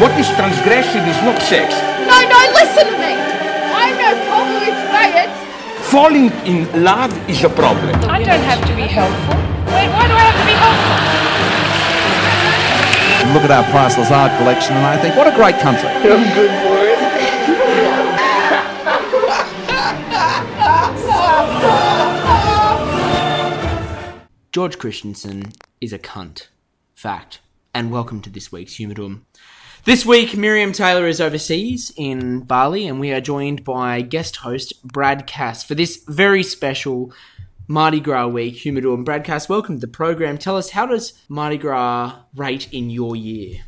What is transgressive is not sex. No, no, listen to me. I'm no Congo Fayette. Falling in love is a problem. I don't have to be helpful. Wait, why do I have to be helpful? Look at our priceless art collection, and I think, what a great country. I'm good for it. George Christensen is a cunt. Fact. And welcome to this week's Humidum. This week, Miriam Taylor is overseas in Bali, and we are joined by guest host Brad Cass for this very special Mardi Gras week Humidum. Brad Cass, welcome to the program. Tell us, how does Mardi Gras rate in your year?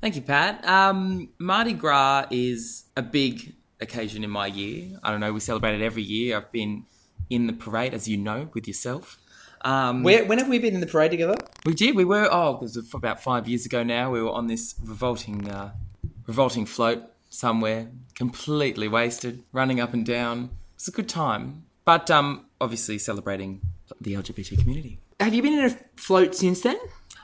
Thank you, Pat. Um, Mardi Gras is a big occasion in my year. I don't know, we celebrate it every year. I've been in the parade, as you know, with yourself. Um, Where, when have we been in the parade together? we did. We were. Oh, it was about five years ago now. We were on this revolting, uh, revolting float somewhere, completely wasted, running up and down. It was a good time, but um, obviously celebrating the LGBT community. Have you been in a float since then?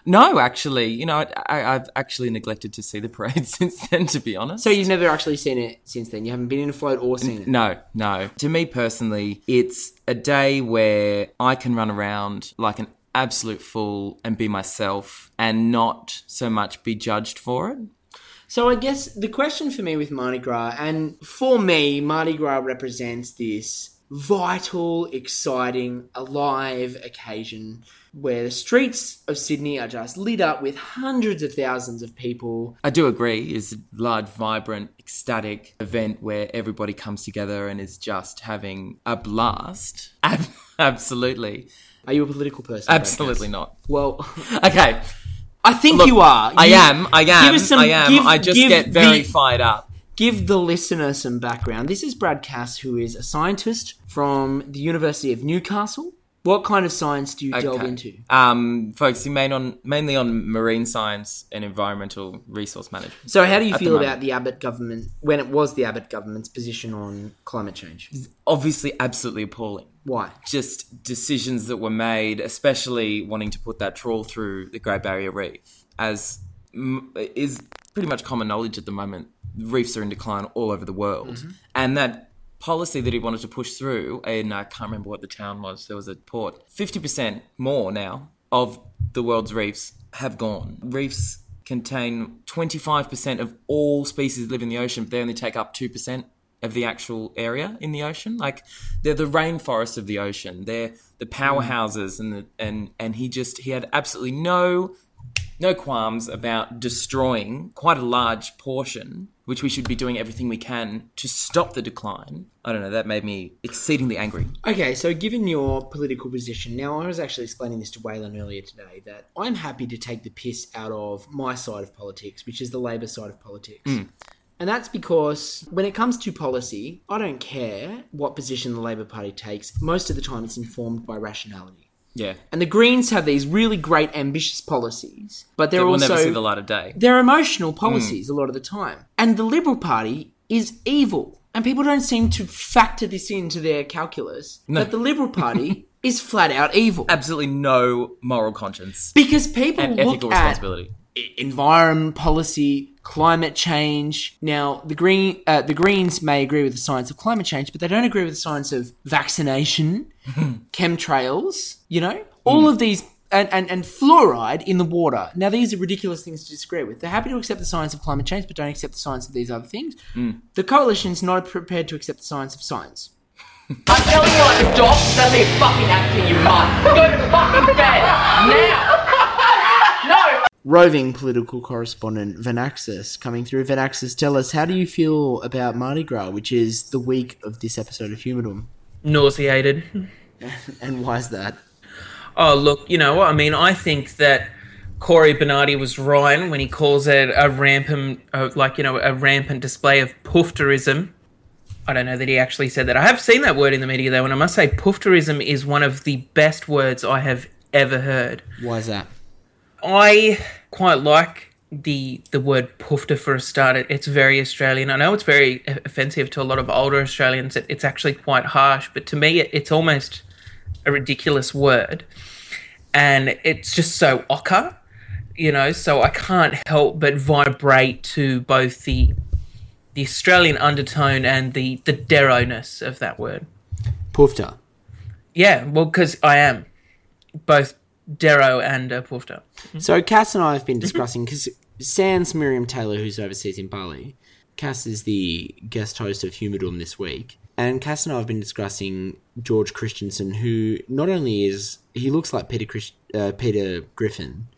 No, actually, you know, I, I, I've actually neglected to see the parade since then. To be honest, So you've never actually seen it since then? You haven't been in a float or seen it? No, no. To me personally, it's a day where I can run around like an absolute fool and be myself and not so much be judged for it. So I guess the question for me with Mardi Gras, and for me, Mardi Gras represents this vital, exciting, alive occasion where the streets of Sydney are just lit up with hundreds of thousands of people. I do agree, It's a large, vibrant, ecstatic event where everybody comes together and is just having a blast. Ab- Absolutely. Are you a political person? Absolutely not. Well, Okay. I think Look, you are. I am. I am. Give us some, I am. Give, I just get very the- fired up. give the listener some background. This is Brad Cass, who is a scientist from the University of Newcastle. What kind of science do you delve into? Um, focusing main on mainly on marine science and environmental resource management. So, how do you feel about the Abbott government when it was the Abbott government's position on climate change? Obviously, absolutely appalling. Why? Just decisions that were made, especially wanting to put that trawl through the Great Barrier Reef, as m- is pretty much common knowledge at the moment. Reefs are in decline all over the world, Mm-hmm. and that policy that he wanted to push through, and I can't remember what the town was. There was a port. Fifty percent more now of the world's reefs have gone. Reefs contain twenty five percent of all species that live in the ocean, but they only take up two percent of the actual area in the ocean. Like they're the rainforests of the ocean. They're the powerhouses, and the, and and he just he had absolutely no no qualms about destroying quite a large portion, which we should be doing everything we can to stop the decline. I don't know. That made me exceedingly angry. Okay, so given your political position, now I was actually explaining this to Waylon earlier today that I'm happy to take the piss out of my side of politics, which is the Labor side of politics. Hmm. And that's because when it comes to policy, I don't care what position the Labor Party takes. Most of the time, it's informed by rationality. Yeah, And the Greens have these really great, ambitious policies, but they're that will also never see the light of day. they're emotional policies a lot of the time. And the Liberal Party is evil. And people don't seem to factor this into their calculus that the Liberal Party is flat out evil. Absolutely no moral conscience Because people and look ethical at responsibility. Environment policy, climate change. Now, the green uh, the Greens may agree with the science of climate change, but they don't agree with the science of vaccination, chemtrails. You know, all of these. And, and, and fluoride in the water. Now, these are ridiculous things to disagree with. They're happy to accept the science of climate change, but don't accept the science of these other things. The coalition's not prepared to accept the science of science. I'm telling you like a dog, that's a fucking acting you must. Go to fucking bed, now! Roving political correspondent Vanaxis coming through. Vanaxis, tell us, how do you feel about Mardi Gras, which is the week of this episode of Humidum? nauseated. And why is that? Oh, look, you know what? I mean, I think that Cory Bernardi was right when he calls it a rampant, uh, like, you know, a rampant display of poofterism. I don't know that he actually said that. I have seen that word in the media, though, and I must say, poofterism is one of the best words I have ever heard. Why is that? I quite like the the word poofter for a start. It, it's very Australian. I know it's very offensive to a lot of older Australians. It, it's actually quite harsh, but to me, it, it's almost a ridiculous word, and it's just so ochre. you know, so I can't help but vibrate to both the the Australian undertone and the the Dero-ness of that word. Poofter. Yeah, well, because I am both Dero and uh, Poofter. So Cass and I have been discussing because Sans Miriam Taylor, who's overseas in Bali, Cass is the guest host of Humidum this week, and Cass and I have been discussing George Christensen, who not only is he looks like Peter Chris, uh, Peter Griffin,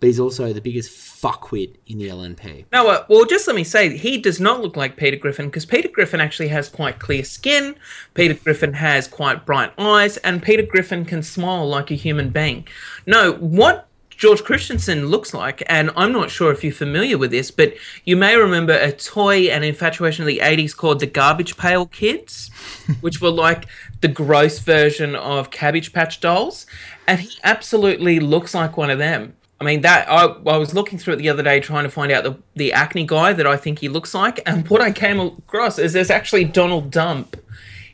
but he's also the biggest fuckwit in the LNP. No, uh, well, just let me say, he does not look like Peter Griffin because Peter Griffin actually has quite clear skin. Peter Griffin has quite bright eyes, and Peter Griffin can smile like a human being. No, what George Christensen looks like, and I'm not sure if you're familiar with this, but you may remember a toy and infatuation of the 80s called the Garbage Pail Kids, which were like the gross version of Cabbage Patch Dolls, and he absolutely looks like one of them. I mean that I, I was looking through it the other day trying to find out the, the acne guy that I think he looks like, and what I came across is there's actually Donald Dump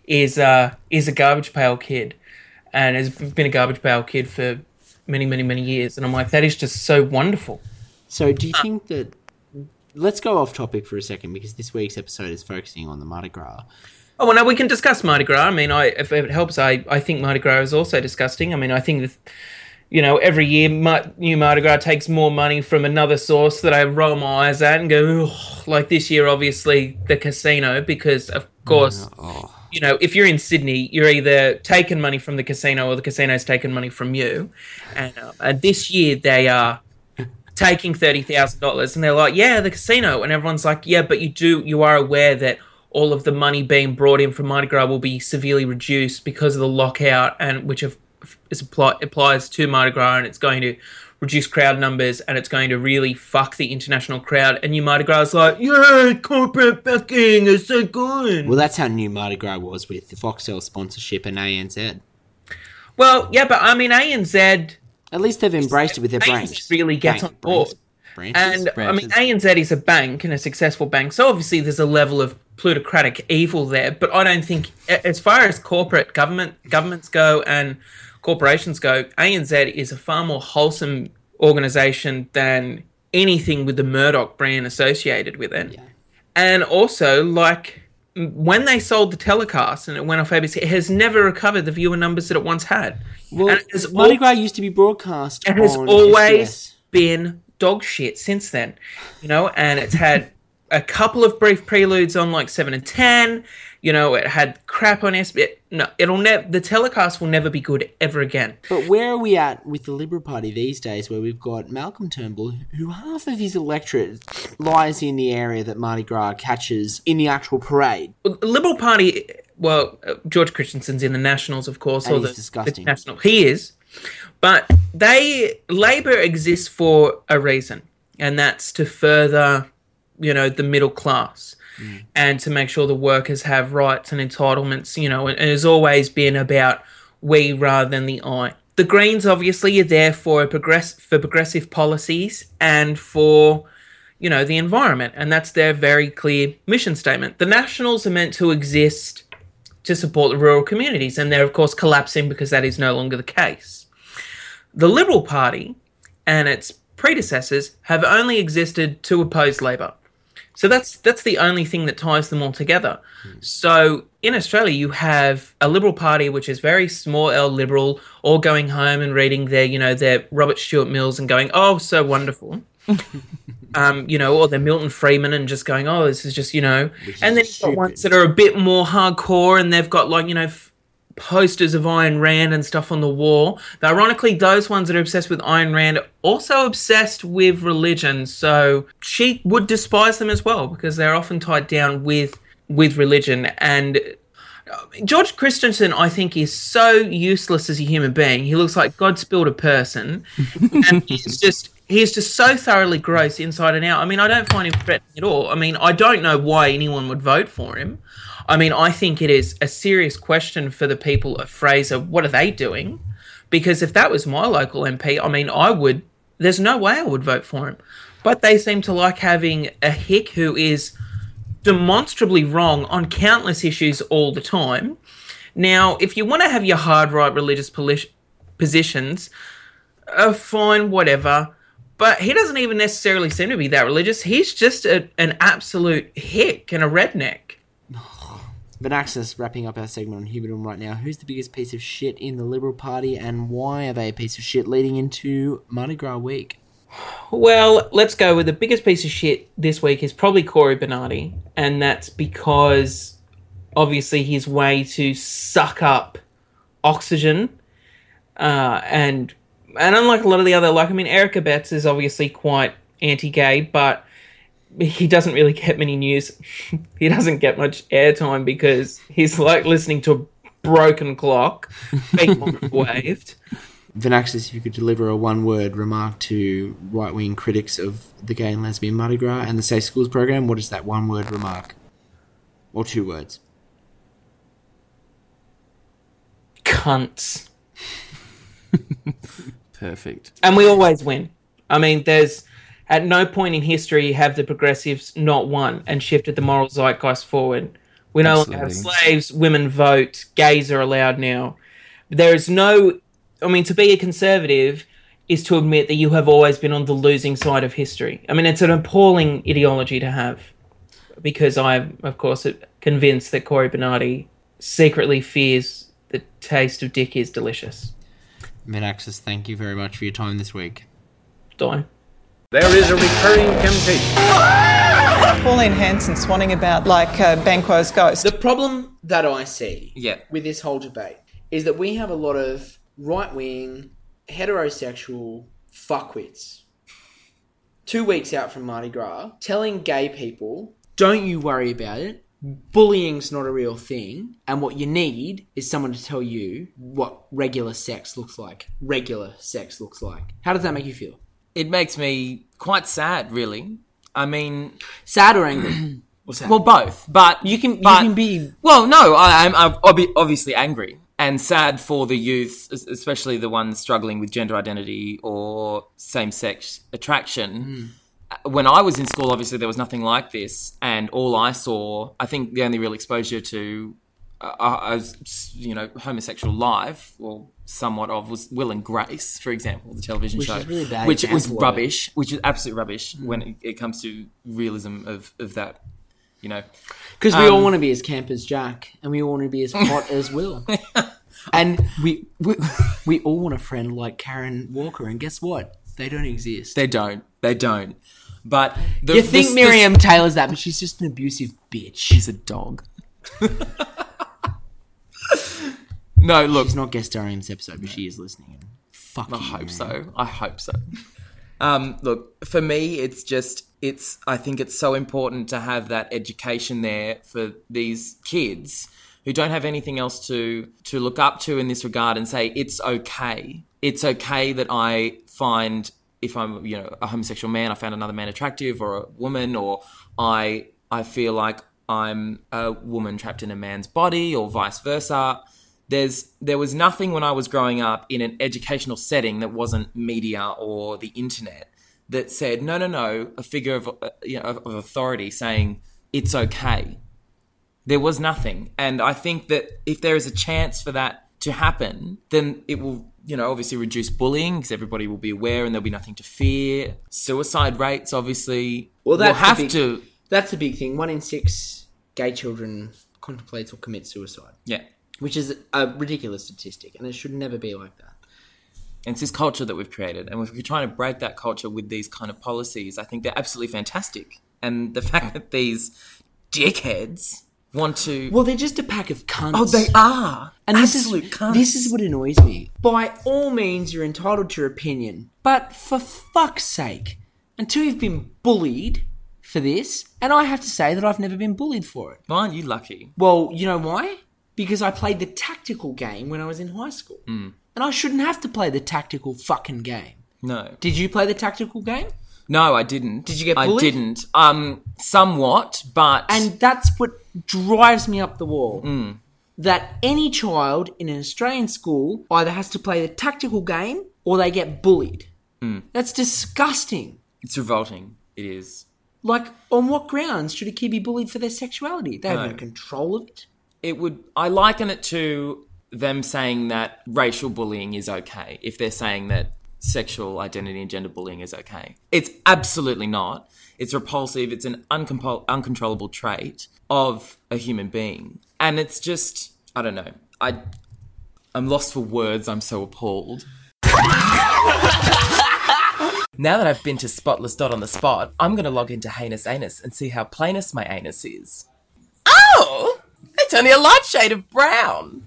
is uh is a garbage pail kid, and has been a garbage pail kid for many many many years, and I'm like that is just so wonderful. So do you think that? Let's go off topic for a second because this week's episode is focusing on the Mardi Gras. Oh well, now we can discuss Mardi Gras. I mean, I if it helps, I I think Mardi Gras is also disgusting. I mean, I think that you know every year Mar- new Mardi Gras takes more money from another source that I roll my eyes at and go like this year, obviously the casino because of course. You know, if you're in Sydney, you're either taking money from the casino or the casino's taking money from you. And, uh, and this year they are taking thirty thousand dollars, and they're like, "Yeah, the casino," and everyone's like, "Yeah, but you do, you are aware that all of the money being brought in from Mardi Gras will be severely reduced because of the lockout, and which of, is apply, applies to Mardi Gras, and it's going to reduce crowd numbers, and it's going to really fuck the international crowd." And you Mardi Gras is like, "Yeah, corporate backing is so good." Well, that's how new Mardi Gras was with the Foxtel sponsorship and ANZ. Well, yeah, but I mean, ANZ At least they've embraced it with their branch. really gets Branch- on board. branches, And I mean, branches. ANZ is a bank and a successful bank, so obviously there's a level of plutocratic evil there. But I don't think, as far as corporate government governments go and corporations go, ANZ is a far more wholesome organization than anything with the Murdoch brand associated with it. And also, like when they sold the telecast and it went off ABC, it has never recovered the viewer numbers that it once had. Well, and it has Mardi Gras used to be broadcast it has always SBS. been dog shit since then, you know, and it's had a couple of brief preludes on like seven and ten. You know, it had crap on SBS. No, it'll never. The telecast will never be good ever again. But where are we at with the Liberal Party these days, where we've got Malcolm Turnbull, who half of his electorate lies in the area that Mardi Gras catches in the actual parade? The Liberal Party. Well, uh, George Christensen's in the Nationals, of course, And or the, the disgusting. National. He is, but they Labor exists for a reason, and that's to further, you know, the middle class. Mm. and to make sure the workers have rights and entitlements, you know, it has always been about we rather than the I. The Greens obviously are there for progress for progressive policies and for you know the environment, and that's their very clear mission statement. The Nationals are meant to exist to support the rural communities, and they're of course collapsing because that is no longer the case. The Liberal Party and its predecessors have only existed to oppose Labor. So that's that's the only thing that ties them all together. So in Australia, you have a Liberal Party which is very small L liberal, all going home and reading their you know their Robert Stewart Mills and going, oh, so wonderful. um, you know, or they're Milton Friedman and just going, oh, this is just you know. And then you've got ones that are a bit more hardcore and they've got like you know. F- posters of Ayn Rand and stuff on the wall. But ironically, those ones that are obsessed with Ayn Rand are also obsessed with religion. So she would despise them as well because they're often tied down with with religion. And uh, George Christensen, I think, is so useless as a human being. He looks like God spilled a person, and he's just. He's just so thoroughly gross inside and out. I mean, I don't find him threatening at all. I mean, I don't know why anyone would vote for him. I mean, I think it is a serious question for the people of Fraser. What are they doing? Because if that was my local MP, I mean, I would. There's no way I would vote for him. But they seem to like having a hick who is demonstrably wrong on countless issues all the time. Now, if you want to have your hard right religious poli- positions, uh, fine, whatever. but he doesn't even necessarily seem to be that religious. He's just a, an absolute hick and a redneck. Vanaxis wrapping up our segment on Humidom right now. Who's the biggest piece of shit in the Liberal Party and why are they a piece of shit leading into Mardi Gras week? Well, let's go with the biggest piece of shit this week is probably Cory Bernardi, and that's because obviously his way to suck up oxygen, uh, and and unlike a lot of the other, like I mean, Eric Abetz is obviously quite anti-gay, but he doesn't really get many news. he doesn't get much airtime because he's like listening to a broken clock being waved. Vanaxis, if you could deliver a one word remark to right wing critics of the gay and lesbian Mardi Gras and the Safe Schools program, what is that one word remark? Or two words? Cunts. Perfect. and we always win. I mean, there's at no point in history have the progressives not won and shifted the moral zeitgeist forward. We no longer have slaves, women vote, gays are allowed now. There is no, I mean, to be a conservative is to admit that you have always been on the losing side of history. I mean, it's an appalling ideology to have because I'm, of course, convinced that Cory Bernardi secretly fears the taste of dick is delicious. Vanaxis, thank you very much for your time this week. Die. There is a recurring temptation. Pauline Hanson swanning about like uh, Banquo's ghost. The problem that I see Yeah. with this whole debate is that we have a lot of right wing, heterosexual fuckwits two weeks out from Mardi Gras telling gay people, don't you worry about it. Bullying's not a real thing, and what you need is someone to tell you what regular sex looks like. Regular sex looks like. How does that make you feel? It makes me quite sad, really. I mean, Sad or angry? What's that? well, both. But you can but- you can be Well, no, I, I'm, I'm obviously angry and sad for the youth, especially the ones struggling with gender identity or same-sex attraction. Uh, When I was in school, obviously there was nothing like this, and all I saw, I think, the only real exposure to, as, you know, homosexual life, or somewhat of, was Will and Grace, for example, the television Which show, really bad which was rubbish, which is absolute rubbish when it, it comes to realism of of that, you know. Because we all Um, want to be as camp as Jack, and we all want to be as hot as Will. And we, we we all want a friend like Karen Walker, and guess what? They don't exist. They don't. They don't. But the, you think the- Miriam Taylor's that, but she's just an abusive bitch. She's a dog. no, look. She's not guest starring in this episode, but she is listening. And fuck I hope so. I hope so. Um, look, for me, it's just it's. I think it's so important to have that education there for these kids who don't have anything else to to look up to in this regard, and say it's okay. It's okay that I find if I'm you know a homosexual man, I found another man attractive, or a woman, or I I feel like I'm a woman trapped in a man's body, or vice versa there's there was nothing when I was growing up in an educational setting that wasn't media or the internet that said no no no a figure of uh, you know of, authority saying it's okay. There was nothing, and I think that if there is a chance for that to happen, then it will you know obviously reduce bullying because everybody will be aware and there'll be nothing to fear. Suicide rates obviously Well, will have big- to That's the big thing. One in six gay children contemplates or commits suicide, yeah. Which is a ridiculous statistic, and it should never be like that. And it's this culture that we've created. And if we're trying to break that culture with these kind of policies, I think they're absolutely fantastic. And the fact that these dickheads want to. Well, they're just a pack of cunts. oh, they are. And this absolute is cunts. this is what annoys me. By all means, you're entitled to your opinion, but for fuck's sake, until you've been bullied for this, and I have to say that I've never been bullied for it. Why aren't you lucky? Well, you know why? Because I played the tactical game when I was in high school, Hmm. and I shouldn't have to play the tactical fucking game. No. Did you play the tactical game? No, I didn't. Did you get bullied? I didn't. Um, somewhat, but. And that's what drives me up the wall. Hmm. That any child in an Australian school either has to play the tactical game or they get bullied. Hmm. That's disgusting. it's revolting. It is. Like, on what grounds should a kid be bullied for their sexuality? They have no, No. control of it. It would. I liken it to them saying that racial bullying is okay if they're saying that sexual identity and gender bullying is okay. It's absolutely not. It's repulsive. It's an uncompol- uncontrollable trait of a human being, and it's just I don't know. I I'm lost for words. I'm so appalled. Now that I've been to Spotless Dot on the spot, I'm gonna log into Heinous Anus and see how plainest my anus is. Oh! It's only a light shade of brown!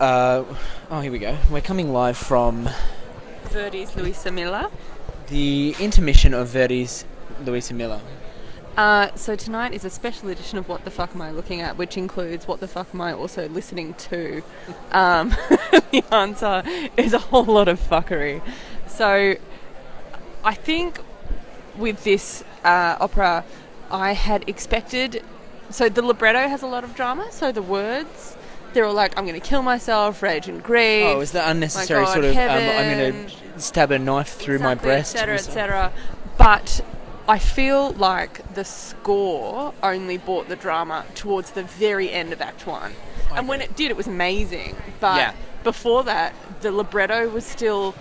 Uh, oh, here we go. We're coming live from Verdi's Luisa Miller. the intermission of Verdi's Luisa Miller. Uh, so tonight is a special edition of What the Fuck Am I Looking At, which includes What the Fuck Am I Also Listening To? Um, the answer is a whole lot of fuckery. So I think with this uh, opera, I had expected. So the libretto has a lot of drama, so the words. They're all like, I'm going to kill myself, rage and grief. Oh, is the unnecessary God, sort of um, I'm going to stab a knife through my breast, etc., etc. But I feel like the score only brought the drama towards the very end of Act One, and when it did, it was amazing. But Yeah. before that, the libretto was still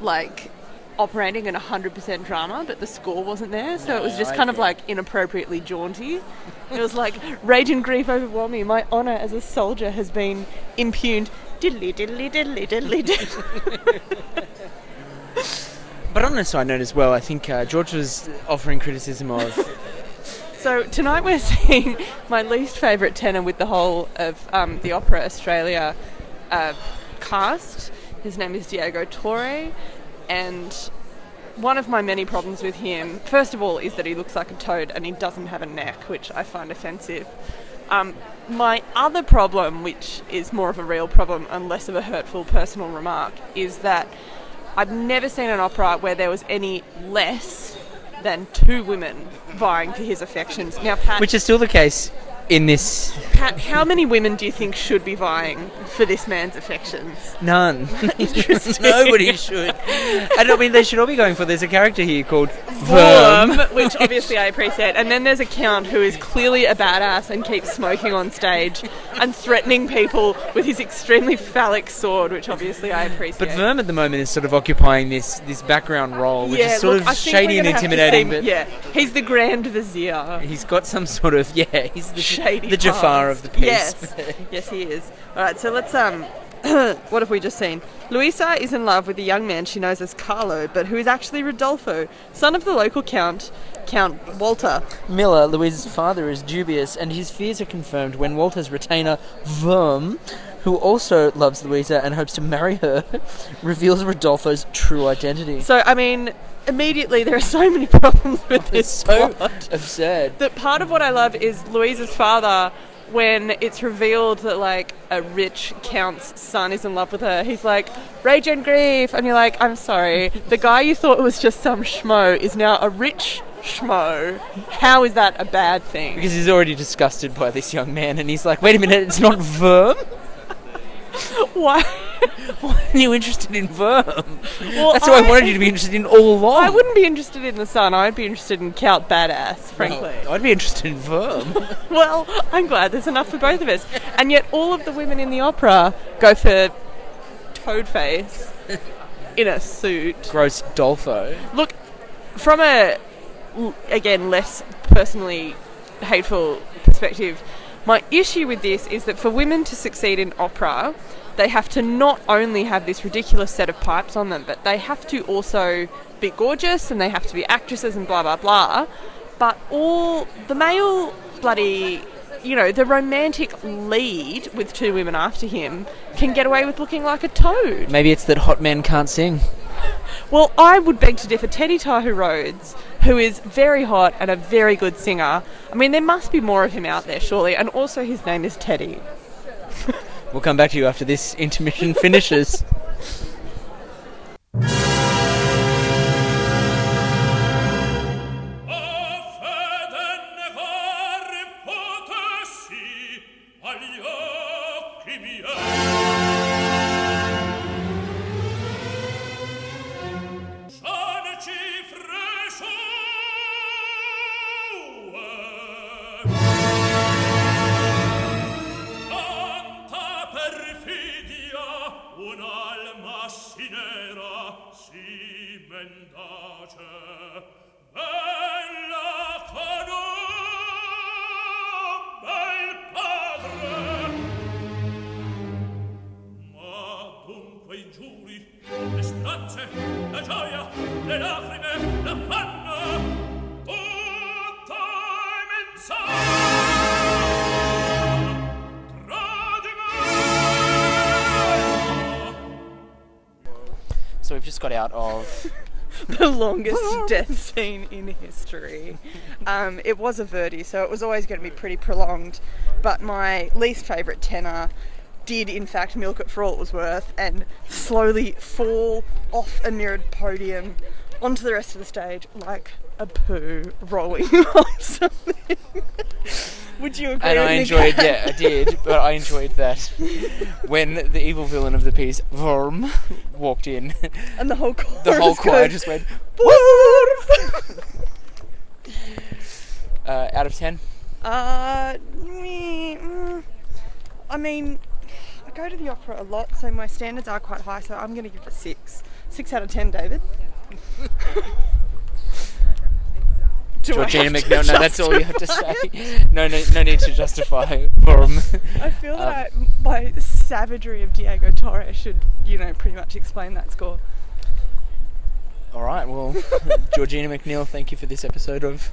like operating at 100% drama, but the score wasn't there, so it was just I kind of like inappropriately jaunty. It was like rage and grief overwhelm me. My honour as a soldier has been impugned. Diddly diddly diddly diddly diddly. But on a side note as well, I think uh, George was offering criticism of So tonight we're seeing my least favourite tenor with the whole of um, the Opera Australia uh, cast. His name is Diego Torre, and one of my many problems with him, first of all, is that he looks like a toad and he doesn't have a neck, which I find offensive. Um, my other problem, which is more of a real problem and less of a hurtful personal remark, is that I've never seen an opera where there was any less than two women vying for his affections. Now, Pat, which is still the case in this Pat, how many women do you think should be vying for this man's affections? none. Nobody should. And I mean, they should all be going for. There's a character here called Wurm. Worm, which obviously I appreciate. And then there's a count who is clearly a badass and keeps smoking on stage and threatening people with his extremely phallic sword, which obviously I appreciate. But Wurm at the moment is sort of occupying this this background role, which is sort look, of shady and gonna have to intimidating. see- But yeah, he's the Grand Vizier. he's got some sort of yeah. He's the Shady the Jafar past. of the piece. Yes, yes, he is. All right, so let's um. what have we just seen? Luisa is in love with a young man she knows as Carlo, but who is actually Rodolfo, son of the local count, Count Walter. Miller, Louise's father, is dubious, and his fears are confirmed when Walter's retainer, Wurm, who also loves Louisa and hopes to marry her, reveals Rodolfo's true identity. So, I mean, immediately there are so many problems with this so plot. absurd. That part of what I love is Louisa's father. When it's revealed that like a rich count's son is in love with her, he's like rage and grief, and you're like, I'm sorry, the guy you thought was just some schmo is now a rich schmo. How is that a bad thing? Because he's already disgusted by this young man, and he's like, wait a minute, it's not Wurm? Why? Why are you interested in Wurm? Well, That's what I wanted you to be interested in all along. I wouldn't be interested in the son. I'd be interested in Count Badass, frankly. I'd be interested in Wurm. Well, I'm glad there's enough for both of us. And yet, all of the women in the opera go for Toadface in a suit. Gross Dolfo. Look, from a again less personally hateful perspective, my issue with this is that for women to succeed in opera, they have to not only have this ridiculous set of pipes on them, but they have to also be gorgeous and they have to be actresses and blah blah blah. But all the male bloody you know, the romantic lead with two women after him can get away with looking like a toad. Maybe it's that hot men can't sing. Well, I would beg to differ. Teddy Tahu Rhodes, who is very hot and a very good singer, I mean, there must be more of him out there, surely. And also, his name is Teddy. We'll come back to you after this intermission finishes. So we've just got out of the longest death scene in history. Um, it was a Verdi, so it was always going to be pretty prolonged. But my least favourite tenor did, in fact, milk it for all it was worth and slowly fall off a mirrored podium onto the rest of the stage like a poo rolling on something. Would you agree? and I enjoyed, yeah, I did, but I enjoyed that when the evil villain of the piece, Worm, walked in. And the whole chorus the whole choir just went "Worm!" uh, out of ten. Uh, mm, I mean, go to the opera a lot, so my standards are quite high. So I'm going to give it a six. Six out of ten, David. Do Georgina McNeil. No, that's all you have to say. No, no, no need to justify Worm. I feel Um, that my savagery of Diego Torres should, you know, pretty much explain that score. All right, well, Georgina McNeil, thank you for this episode of.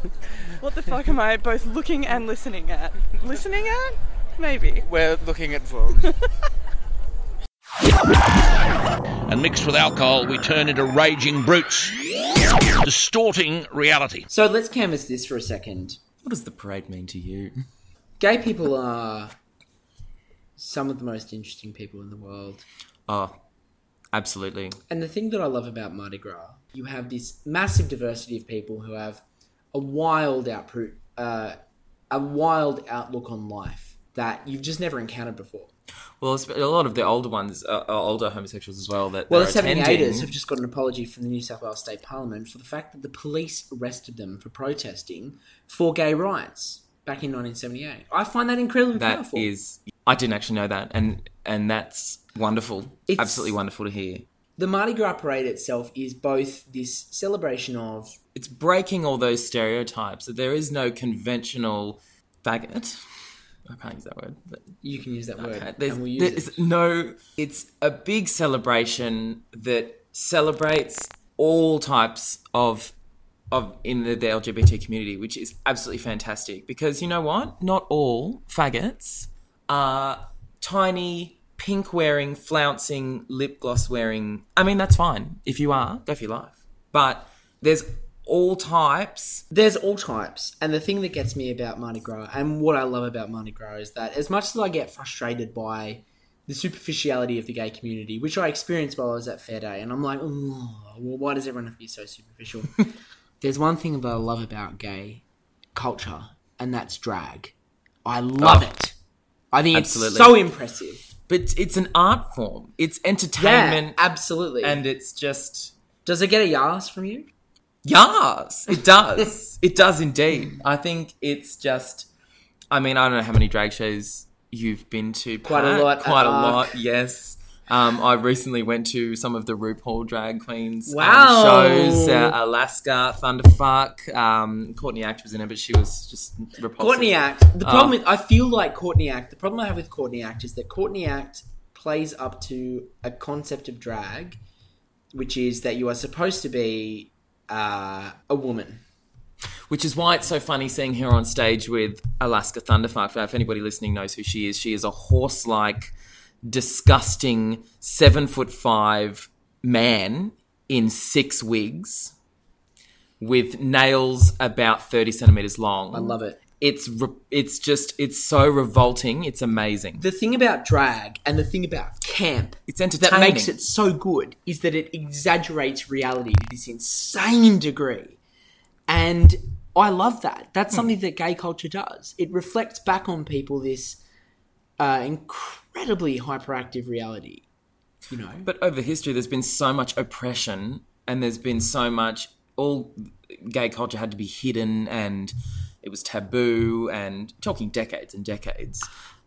What the fuck am I both looking and listening at? Listening at? Maybe. We're looking at Worm. And mixed with alcohol, we turn into raging brutes, distorting reality. So let's canvas this for a second. What does the parade mean to you? Gay people are some of the most interesting people in the world. Oh, absolutely. And the thing that I love about Mardi Gras, you have this massive diversity of people who have a wild output, uh, a wild outlook on life that you've just never encountered before. Well, a lot of the older ones are, are older homosexuals as well. That Well, the they're 78ers have just got an apology from the New South Wales State Parliament for the fact that the police arrested them for protesting for gay rights back in 1978. I find that incredibly That powerful. is, I didn't actually know that, and and that's wonderful. It's- Absolutely wonderful to hear. the Mardi Gras parade itself is both this celebration of It's breaking all those stereotypes. That there is no conventional faggot. I can't use that word. But you can use that word there's, and we'll use there's it. no. It's a big celebration that celebrates all types of of in the, the LGBT community, which is absolutely fantastic. Because you know what? Not all faggots are tiny, pink wearing, flouncing, lip gloss wearing. I mean, that's fine if you are. Go for your life. But there's all types. There's all types, and the thing that gets me about Mardi Gras, and what I love about Mardi Gras, is that as much as I get frustrated by the superficiality of the gay community, which I experienced while I was at Fair Day, and I'm like, oh, well, why does everyone have to be so superficial? There's one thing that I love about gay culture, and that's drag. I oh. love Oh. it. I think Absolutely. it's so impressive. But it's an art form. It's entertainment. Yeah, absolutely. And it's just Does it get a yas from you? Yes, it does. it does indeed. I think it's just. I mean, I don't know how many drag shows you've been to. Quite a lot Quite a lot. Yes. Um, I recently went to some of the RuPaul drag queens um, Wow. shows. Uh, Alaska, Thunderfuck. Um, Courtney Act was in it, but she was just repulsive. Courtney Act. The Oh. problem, is, I feel like Courtney Act. The problem I have with Courtney Act is that Courtney Act plays up to a concept of drag, which is that you are supposed to be uh, a woman. Which is why it's so funny seeing her on stage with Alaska Thunderfuck. If anybody listening knows who she is, she is a horse-like, disgusting seven foot five man in six wigs with nails about thirty centimeters long. I love it. It's re- it's just it's so revolting. It's amazing. The thing about drag and the thing about camp It's entertaining. that makes it so good is that it exaggerates reality to this insane degree. And I love that. That's something that gay culture does. It reflects back on people this uh, incredibly hyperactive reality. You know, But over history, there's been so much oppression, and there's been so much. All gay culture had to be hidden, and it was taboo. And talking decades and decades.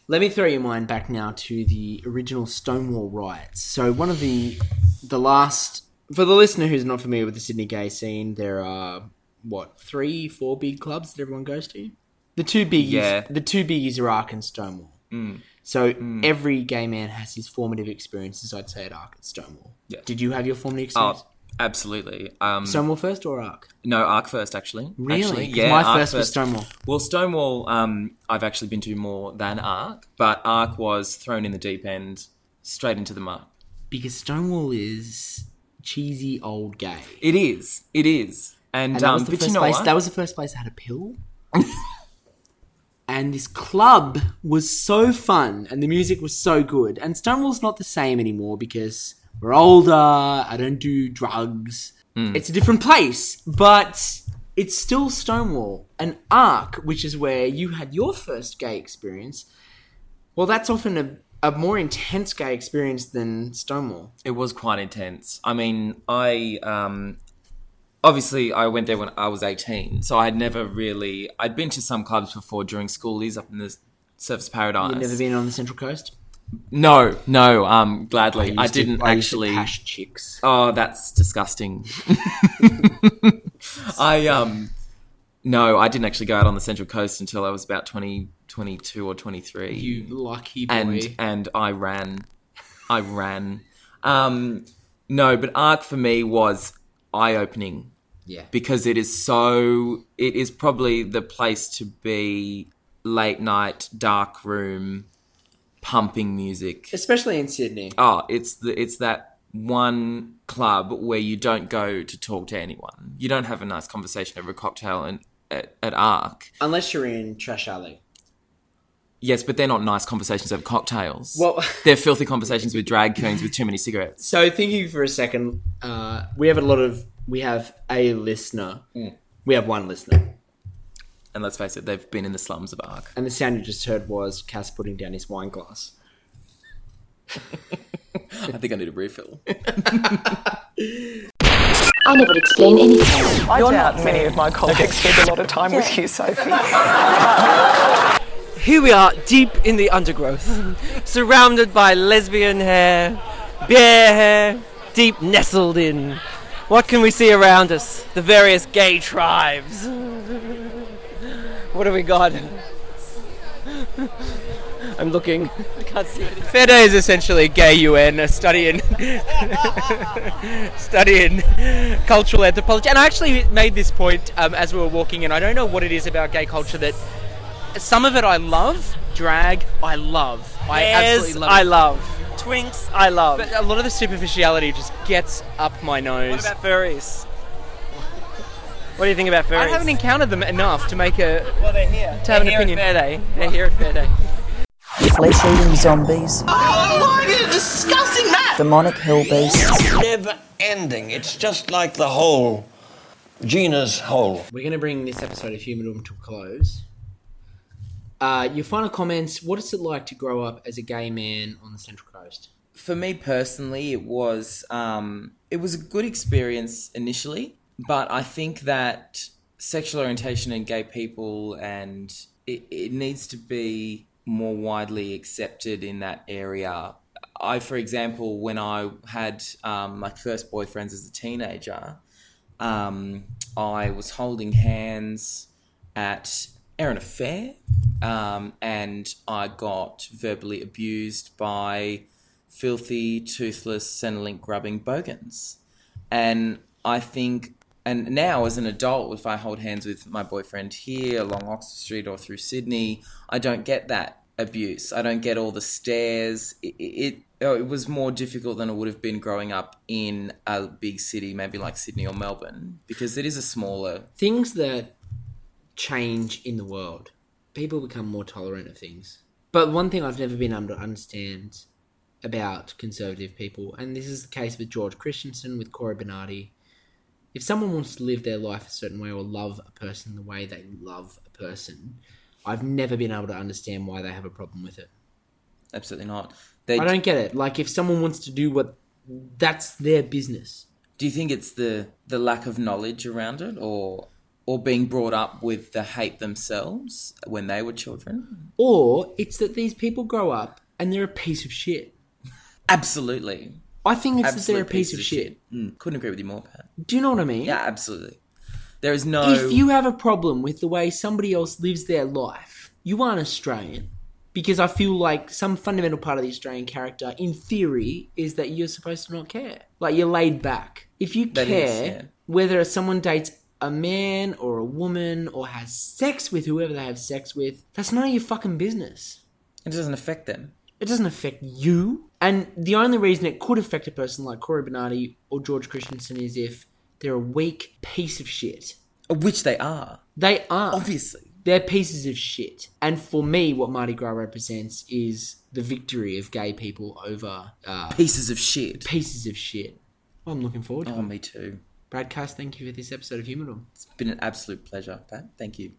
Let me throw your mind back now to the original Stonewall riots. So one of the the last for the listener who's not familiar with the Sydney gay scene, there are what three, four big clubs that everyone goes to. The two biggies, Yeah. the two biggies are ARQ and Stonewall. Mm. So every gay man has his formative experiences. I'd say at ARQ and Stonewall. Yeah. Did you have your formative experience? Oh, absolutely. Um, Stonewall first or ARQ? No, ARQ first, actually. Really? Actually, yeah. my ARQ first was Stonewall. Well, Stonewall, um, I've actually been to more than ARQ, but ARQ was thrown in the deep end, straight into the mud. Because Stonewall is cheesy old gay. It is. It is. And, And that um, was the first you know place. what? That was the first place that had a pill. and this club was so fun, and the music was so good. And Stonewall's not the same anymore because we're older. I don't do drugs. Hmm. It's a different place, but it's still Stonewall. An ARQ, which is where you had your first gay experience. Well, that's often a a more intense gay experience than Stonewall. It was quite intense. I mean, I um, obviously I went there when I was eighteen, so I'd never really. I'd been to some clubs before during school schoolies up in the Surfers Paradise. You've never been on the Central Coast? No, no. Um, gladly, I I, didn't I to actually. pash chicks. Oh, that's disgusting. I um, no, I didn't actually go out on the Central Coast until I was about 20, 22 or twenty three. You lucky boy. and and I ran, I ran. Um, no, but ARQ for me was eye opening. Yeah. because it is so. It is probably the place to be. Late night, dark room, pumping music. Especially in Sydney. Oh, it's the it's that one club where you don't go to talk to anyone. You don't have a nice conversation over a cocktail and at, at ARQ. Unless you're in Trash Alley. Yes, but they're not nice conversations over cocktails. Well- they're filthy conversations with drag queens with too many cigarettes. So thinking for a second, uh, we have a lot of we have a listener. We have one listener. And let's face it, they've been in the slums of ARQ. And the sound you just heard was Cass putting down his wine glass. I think I need a refill. I never explain anything. I doubt many of my colleagues spend a lot of time with you, Sophie. Here we are, deep in the undergrowth, surrounded by lesbian hair, bear hair, deep nestled in. What can we see around us? The various gay tribes. What do we got? I'm looking. I can't see anything. Fair Day is essentially gay UN, a study in study in cultural anthropology. And I actually made this point um, as we were walking in. I don't know what it is about gay culture that some of it I love, drag I love. I Yes, absolutely love. I love. Twinks, I love. But a lot of the superficiality just gets up my nose. What about furries? What do you think about furries? I haven't encountered them enough to make a Well, they're here. to have an They're here opinion. at Fair Day. They're here at Fair Day. Flesh eating zombies, Oh, why are you discussing that? demonic hell beasts. Never ending. It's just like the whole genus whole. We're going to bring this episode of Humanorum to a close. Uh, your final comments. What is it like to grow up as a gay man on the Central Coast? For me personally, it was um, it was a good experience initially, but I think that sexual orientation and gay people and it, it needs to be more widely accepted in that area. I, for example, when I had um, my first boyfriends as a teenager, um, I was holding hands at Erina Fair, um, and I got verbally abused by filthy, toothless, Centrelink grubbing bogans. And I think, and now as an adult, if I hold hands with my boyfriend here along Oxford Street or through Sydney, I don't get that abuse. I don't get all the stares. It, it, oh, it was more difficult than it would have been growing up in a big city, maybe like Sydney or Melbourne, because it is a smaller. Things that change in the world. People become more tolerant of things. But one thing I've never been able to understand about conservative people, and this is the case with George Christensen, with Cory Bernardi, if someone wants to live their life a certain way or love a person the way they love a person, I've never been able to understand why they have a problem with it. Absolutely not. I don't get it. Like if someone wants to do what that's their business. Do you think it's the the lack of knowledge around it, or or being brought up with the hate themselves when they were children. Or it's that these people grow up and they're a piece of shit. Absolutely. I think it's Absolute that they're a piece of shit. Mm, couldn't agree with you more, Pat. Do you know what I mean? Yeah, absolutely. There is no. If you have a problem with the way somebody else lives their life, you aren't Australian. Because I feel like some fundamental part of the Australian character, in theory, is that you're supposed to not care. Like you're laid back. If you That care is, yeah. whether someone dates a man or a woman or has sex with whoever they have sex with, that's none of your fucking business. It doesn't affect them. It doesn't affect you. And the only reason it could affect a person like Cory Bernardi or George Christensen is if they're a weak piece of shit. Which they are. They are. Obviously. They're pieces of shit. And for me, what Mardi Gras represents is the victory of gay people over uh, Pieces of shit. pieces of shit. I'm looking forward to Oh, it. me too. Brad Cass, thank you for this episode of Humidor. It's been an absolute pleasure, Pat. Thank you.